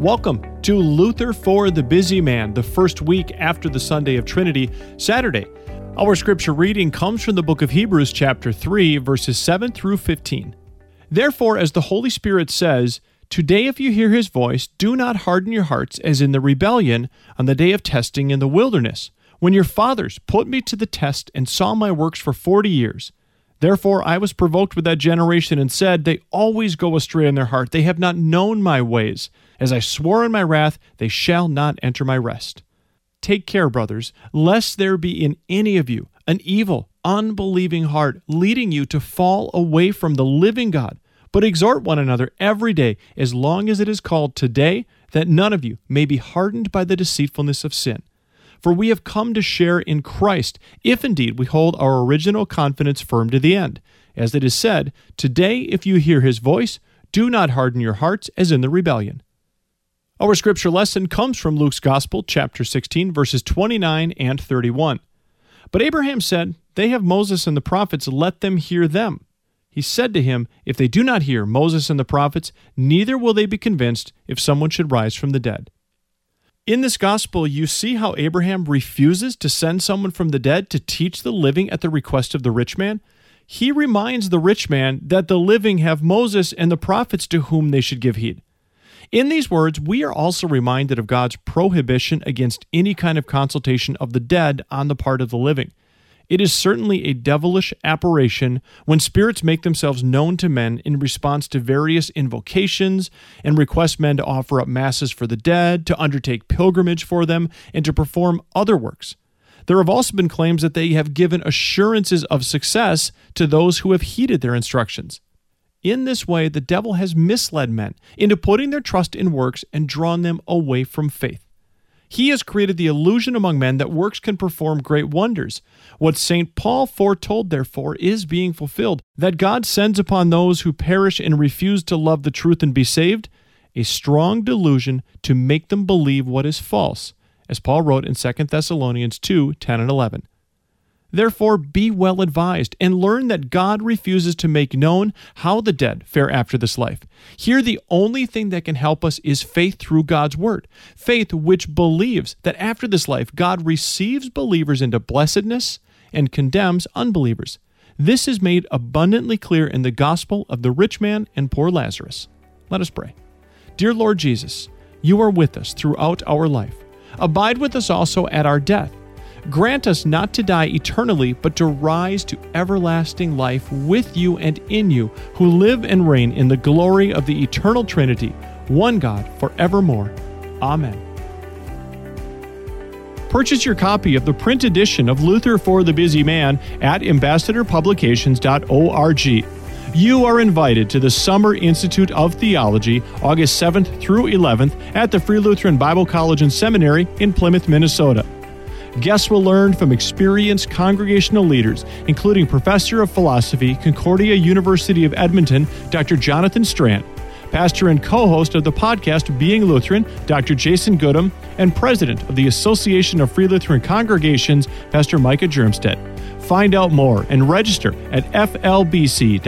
Welcome to Luther for the Busy Man, the first week after the Sunday of Trinity, Saturday. Our scripture reading comes from the book of Hebrews, chapter 3, verses 7 through 15. Therefore, as the Holy Spirit says, Today, if you hear his voice, do not harden your hearts as in the rebellion on the day of testing in the wilderness, when your fathers put me to the test and saw my works for forty years. Therefore I was provoked with that generation and said, They always go astray in their heart. They have not known my ways. As I swore in my wrath, they shall not enter my rest. Take care, brothers, lest there be in any of you an evil, unbelieving heart, leading you to fall away from the living God. But exhort one another every day, as long as it is called today, that none of you may be hardened by the deceitfulness of sin. For we have come to share in Christ, if indeed we hold our original confidence firm to the end. As it is said, Today, if you hear his voice, do not harden your hearts as in the rebellion. Our scripture lesson comes from Luke's Gospel, chapter 16, verses 29 and 31. But Abraham said, They have Moses and the prophets, let them hear them. He said to him, If they do not hear Moses and the prophets, neither will they be convinced if someone should rise from the dead. In this gospel, you see how Abraham refuses to send someone from the dead to teach the living at the request of the rich man. He reminds the rich man that the living have Moses and the prophets to whom they should give heed. In these words, we are also reminded of God's prohibition against any kind of consultation of the dead on the part of the living. It is certainly a devilish apparition when spirits make themselves known to men in response to various invocations and request men to offer up masses for the dead, to undertake pilgrimage for them, and to perform other works. There have also been claims that they have given assurances of success to those who have heeded their instructions. In this way, the devil has misled men into putting their trust in works and drawn them away from faith. He has created the illusion among men that works can perform great wonders. What St. Paul foretold, therefore, is being fulfilled that God sends upon those who perish and refuse to love the truth and be saved a strong delusion to make them believe what is false, as Paul wrote in 2 Thessalonians 2 10 and 11. Therefore, be well advised and learn that God refuses to make known how the dead fare after this life. Here, the only thing that can help us is faith through God's word. Faith which believes that after this life, God receives believers into blessedness and condemns unbelievers. This is made abundantly clear in the gospel of the rich man and poor Lazarus. Let us pray. Dear Lord Jesus, you are with us throughout our life. Abide with us also at our death Grant us not to die eternally, but to rise to everlasting life with you and in you, who live and reign in the glory of the eternal Trinity, one God, forevermore. Amen. Purchase your copy of the print edition of Luther for the Busy Man at ambassadorpublications.org. You are invited to the Summer Institute of Theology, August 7th through 11th at the Free Lutheran Bible College and Seminary in Plymouth, Minnesota. Guests will learn from experienced congregational leaders, including Professor of Philosophy, Concordia University of Edmonton, Dr. Jonathan Strand, pastor and co host of the podcast Being Lutheran, Dr. Jason Goodham, and president of the Association of Free Lutheran Congregations, Pastor Micah Hjermstad. Find out more and register at flbc.edu/sit.